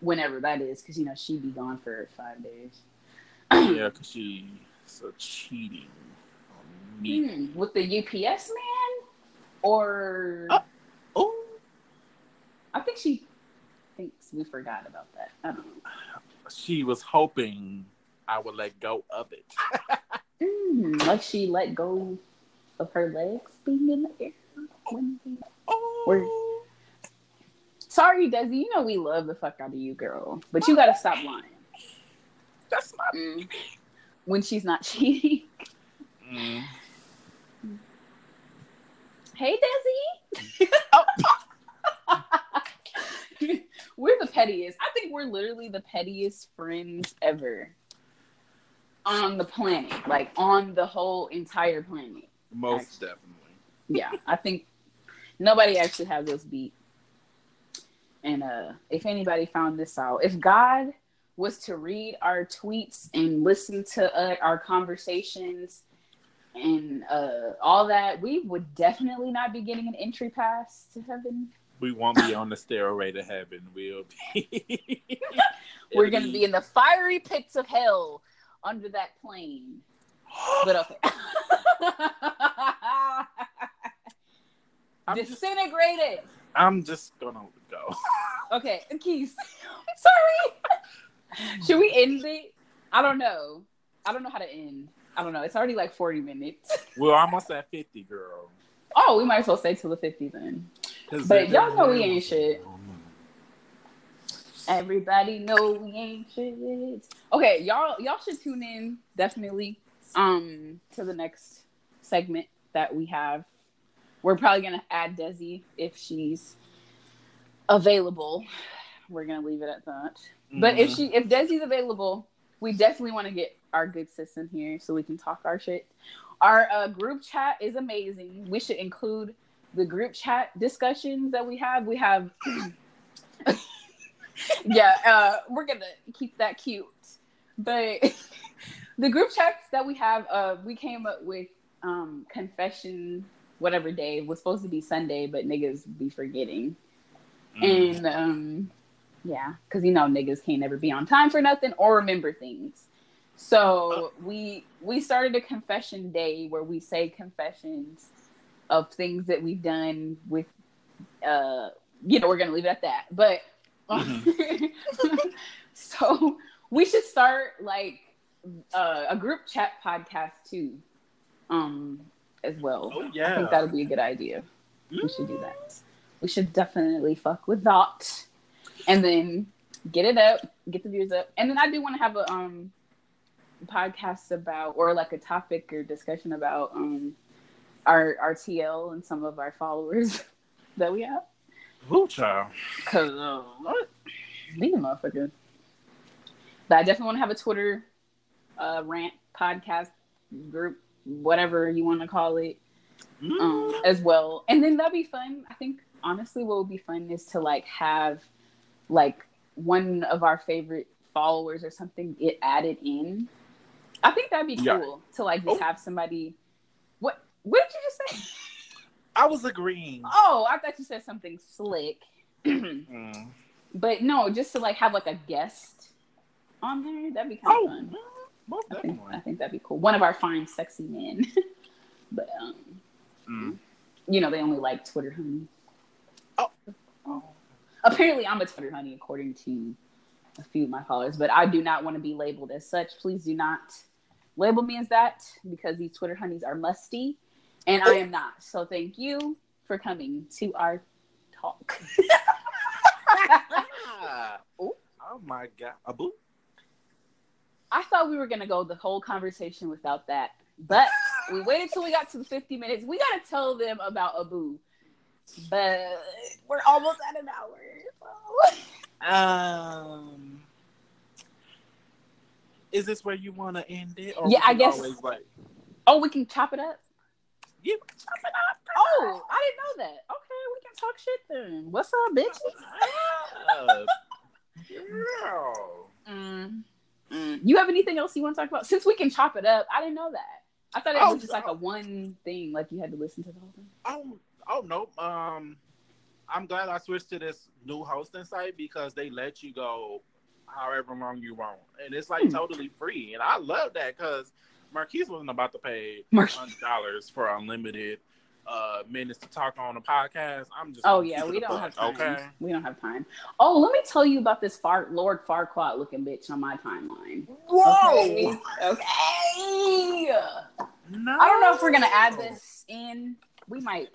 whenever that is, because you know she'd be gone for five days. <clears throat> yeah, because she's so cheating on me. Hmm, with the UPS man, or Uh, Oh, I think she thinks we forgot about that. I don't know. she was hoping I would let go of it. Mm, like she let go of her legs being in the air. Oh, Sorry, Desi. You know we love the fuck out of you, girl, but you gotta stop lying. that's my. Mm. When she's not <laughs> cheating. Mm. Hey, Desi. we're the pettiest. I think we're literally the pettiest friends ever on the planet, like on the whole entire planet. Most definitely. Yeah, I think nobody actually has us beat. And uh, if anybody found this out, if God was to read our tweets and listen to uh, our conversations and uh, all that, we would definitely not be getting an entry pass to heaven. We won't be on the stairway to heaven. We'll be. <laughs> We're going to be in the fiery pits of hell under that plane. But okay. <laughs> I'm just, Disintegrated. I'm just gonna go. Okay, Keys. Sorry. <laughs> <laughs> Should we end it? I don't know. I don't know how to end. I don't know. It's already like 40 minutes. We're almost at 50, girl. Oh, we might as well stay till the 50 then. But y'all know we ain't shit. Everybody know we ain't shit. Okay, y'all y'all should tune in definitely um to the next segment that we have. We're probably gonna add Desi if she's available. We're gonna leave it at that. But if Mhm. she if Desi's available, we definitely want to get our good sis in here so we can talk our shit. Our uh, group chat is amazing. We should include the group chat discussions that we have. We have <laughs> yeah, uh, we're gonna keep that cute. But <laughs> the group chats that we have, uh, we came up with um confession whatever day was supposed to be Sunday, but niggas be forgetting. Mm. And um, yeah, because you know niggas can't never be on time for nothing or remember things. So we we started a confession day where we say confessions of things that we've done with uh you know we're gonna leave it at that. But <laughs> so we should start like uh, a group chat podcast too, um as well. Oh yeah I think that would be a good idea. We should do that. We should definitely fuck with that, and then get it up, get the views up, and then I do want to have a um podcast about or like a topic or discussion about um our our TL and some of our followers <laughs> that we have. Woo, child. Cause uh, what? These motherfuckers. But I definitely want to have a Twitter uh, rant podcast group, whatever you want to call it, um, Mm. as well. And then that'd be fun. I think honestly, what would be fun is to like have like one of our favorite followers or something get added in. I think that'd be cool Yeah. to like just Oh. have somebody. What? What did you just say? I was agreeing. Oh, I thought you said something slick. Mm. but no, just to like have like a guest on there. That'd be kind of Oh, fun. most I think. I think that'd be cool. One of our fine, sexy men. <laughs> but um, Mm. you know, they only like Twitter honey. Apparently, I'm a Twitter honey, according to a few of my followers. But I do not want to be labeled as such. Please do not label me as that because these Twitter honeys are musty, and I am not. So thank you for coming to our talk. <laughs> oh. oh my god. Abu? I thought we were gonna go the whole conversation without that, but we waited till we got to the 50 minutes. We gotta tell them about Abu, but we're almost at an hour. so- Um Is this where you want to end it? Or Yeah, I guess- like, Oh, we can chop it up. yeah, we can chop it up. Oh, I didn't know that. Okay, we can talk shit then. What's up, bitches? Girl. Mm. Mm. You have anything else you want to talk about? Since we can chop it up, I didn't know that. I thought it Oh, was just like a oh. one thing, like you had to listen to the whole thing. Oh, oh nope. Um, I'm glad I switched to this new hosting site because they let you go however long you want, and it's like Hmm. totally free. And I love that because Markiz wasn't about to pay hundred dollars for unlimited uh minutes to talk on a podcast. I'm just Oh yeah, we don't have time. Okay. We don't have time. Oh, let me tell you about this far Lord Farquaad looking bitch on my timeline. Okay. Okay. No. I don't know if we're gonna add this in. We might,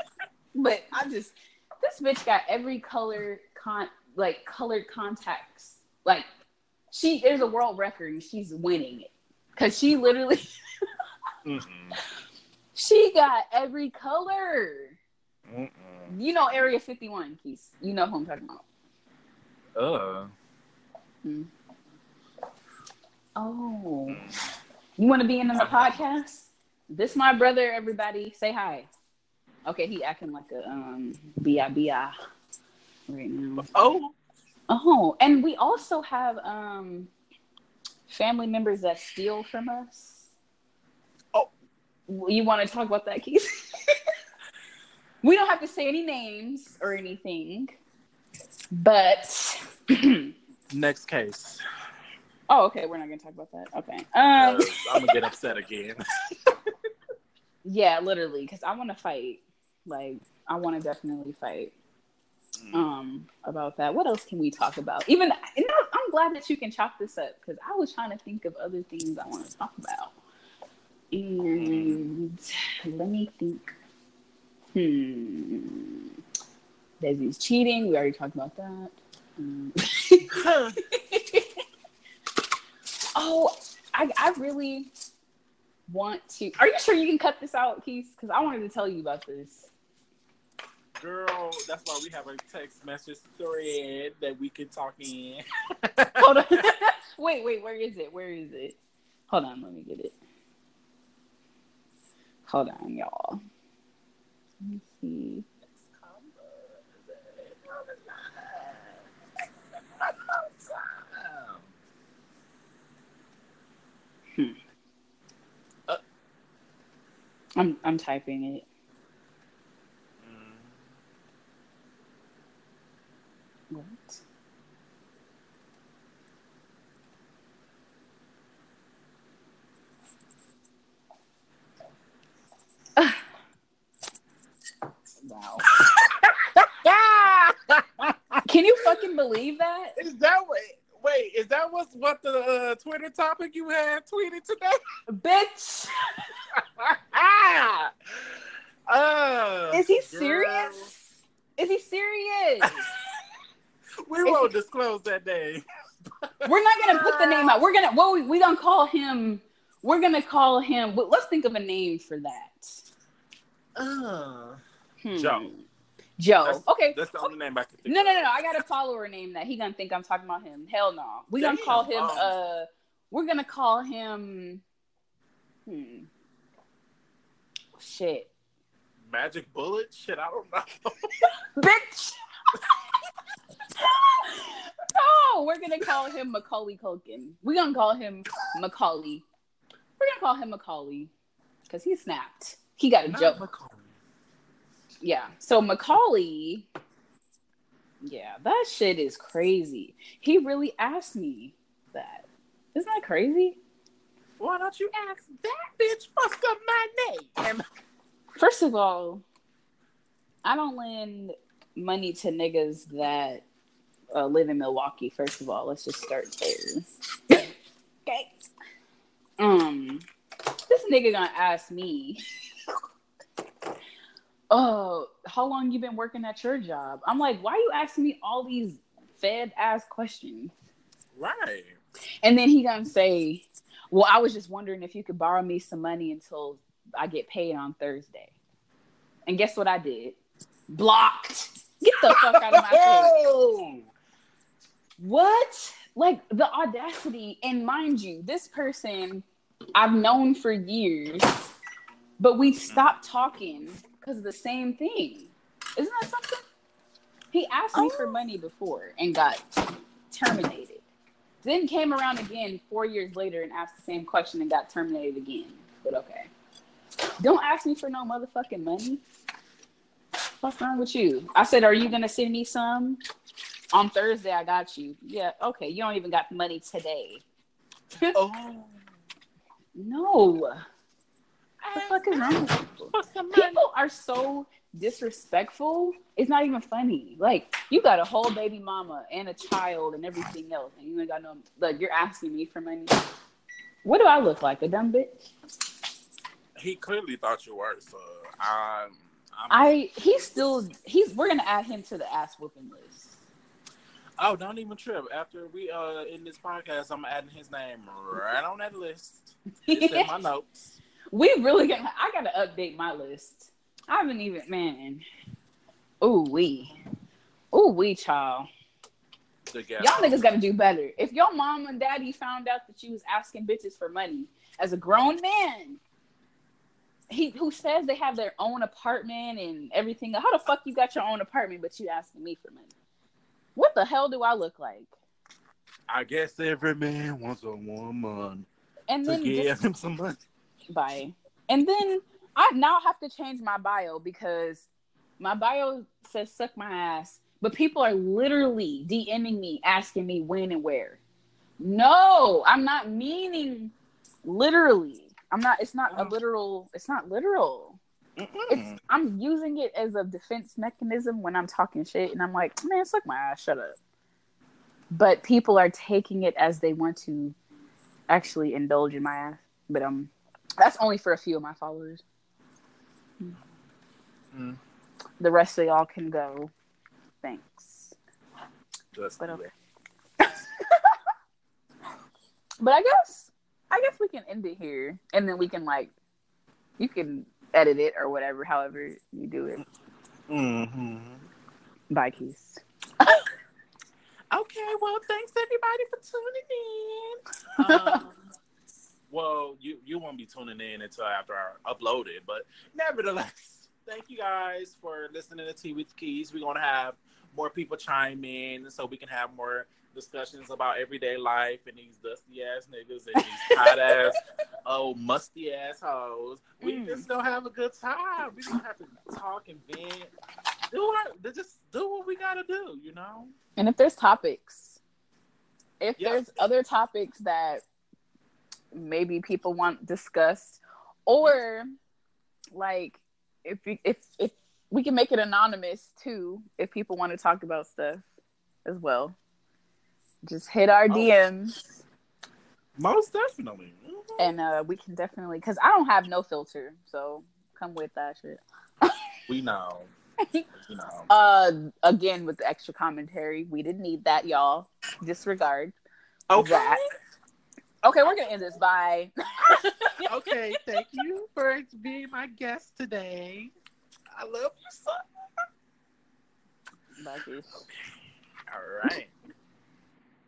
but I just this bitch got every color con like colored contacts. Like she there's a world record and she's winning it because she literally she got every color. Mm-mm. You know Area 51, Keith. You know who I'm talking about. Uh. Oh, you want to be in the podcast? This my brother. Everybody, say hi. Okay, he acting like a um bi right now. Oh. Oh, and we also have um family members that steal from us. Oh. you want to talk about that, Keith? <laughs> we don't have to say any names or anything, but <clears throat> Next case. oh, okay, we're not gonna talk about that. Okay, um. I'm gonna get upset again. <laughs> Yeah, literally, because I want to fight. Like, I want to definitely fight um about that. What else can we talk about? Even know, I'm glad that you can chop this up because I was trying to think of other things I want to talk about. And let me think. Hmm. Desi's cheating. We already talked about that. Um, <laughs> oh, I, I really want to. Are you sure you can cut this out, Keith? Because I wanted to tell you about this. Girl, that's why we have a text message thread that we can talk in. <laughs> Hold on. <laughs> wait, wait. Where is it? Where is it? Hold on. Let me get it. Hold on, y'all. Let me see. Hmm. Uh. I'm I'm typing it. What? wow. Can you fucking believe that? Is that what? Wait, is that what's what the uh, Twitter topic you had tweeted today? Bitch. <laughs> uh, Is he girl. serious? Is he serious? <laughs> We won't disclose that name. We're not gonna put the name out. We're gonna well, we, we gonna call him. We're gonna call him. Let's think of a name for that. Uh, Hmm. Joe. Joe. That's- okay. that's the only name I can think No, of. no, no, no. I got a follower name that he gonna think I'm talking about him. Hell no. We gonna call him. Um, Uh, we're gonna call him. Hmm. Shit. magic bullet? Shit, I don't know. <laughs> <laughs> Bitch. <laughs> oh, we're gonna call him Macaulay Culkin. We're gonna call him Macaulay. We're gonna call him Macaulay because he snapped. He got a Not joke. Macaulay. Yeah. So Macaulay, yeah, that shit is crazy. He really asked me that. Isn't that crazy? Why don't you ask that bitch what's up my name? First of all, I don't lend money to niggas that uh, live in Milwaukee. First of all, let's just start there. <laughs> okay. Um, this nigga gonna ask me, "Oh, how long you been working at your job?" I'm like, "Why are you asking me all these fed ass questions?" Right. And then he gonna say, "Well, I was just wondering if you could borrow me some money until I get paid on Thursday." And guess what I did? Blocked. Get the fuck out of my <laughs> face. What? Like the audacity, and mind you, this person I've known for years, but we stopped talking because of the same thing. Isn't that something? He asked me for oh. money before and got terminated. Then came around again four years later and asked the same question and got terminated again. But okay. Don't ask me for no motherfucking money. What's wrong with you? I said, Are you gonna send me some? On Thursday, I got you. Yeah, okay. You don't even got the money today. <laughs> Oh. No. What the fuck is wrong with <laughs> people? What's the money? People are so disrespectful. It's not even funny. Like you got a whole baby mama and a child and everything else, and you ain't got no. Like you're asking me for money. What do I look like? A dumb bitch? He clearly thought you were, so I'm. I'm I. He's still. He's. We're gonna add him to the ass whooping list. Oh, don't even trip. After we uh in this podcast, I'm adding his name right on that list. It's in my <laughs> notes. We really gonna. I gotta update my list. I haven't even. Man. Ooh wee. Ooh wee, child. Y'all niggas gotta do better. If your mom and daddy found out that you was asking bitches for money as a grown man, he who says they have their own apartment and everything. How the fuck you got your own apartment but you asking me for money? What the hell do I look like? I guess every man wants a woman And to then give just, him some money. Bye. And then I now have to change my bio because my bio says suck my ass, but people are literally DMing me asking me when and where. No, I'm not meaning literally. I'm not it's not a literal it's not literal. It's I'm using it as a defense mechanism when I'm talking shit and I'm like, man, suck my ass, shut up. But people are taking it as they want to actually indulge in my ass. But um that's only for a few of my followers. Mm. The rest of y'all can go. Thanks. Just But okay. <laughs> But I guess I guess we can end it here and then we can like you can edit it or whatever, however you do it. hmm Bye, Keys. <laughs> Okay, well, thanks everybody for tuning in. <laughs> Um, well, you you won't be tuning in until after I upload it, but nevertheless, <laughs> thank you guys for listening to Tea with Keys. We're gonna have more people chime in so we can have more discussions about everyday life and these dusty ass niggas and these <laughs> hot ass oh musty ass hoes. We Mm. just gonna have a good time. We gonna have to talk and vent. Do our, just do what we gotta do, you know. And if there's topics, if Yeah. there's other topics that maybe people want discussed, or like if we, if if we can make it anonymous too, if people want to talk about stuff as well, just hit our. DMs Most definitely. Mhm. and uh, we can definitely because I don't have no filter, so come with that shit. <laughs> We know. You know. Uh, again with the extra commentary, we didn't need that, y'all. Disregard. Okay. that. Okay, we're gonna end this. Bye. <laughs> okay. Thank you for being my guest today. I love you so. Bye, Keith. All right.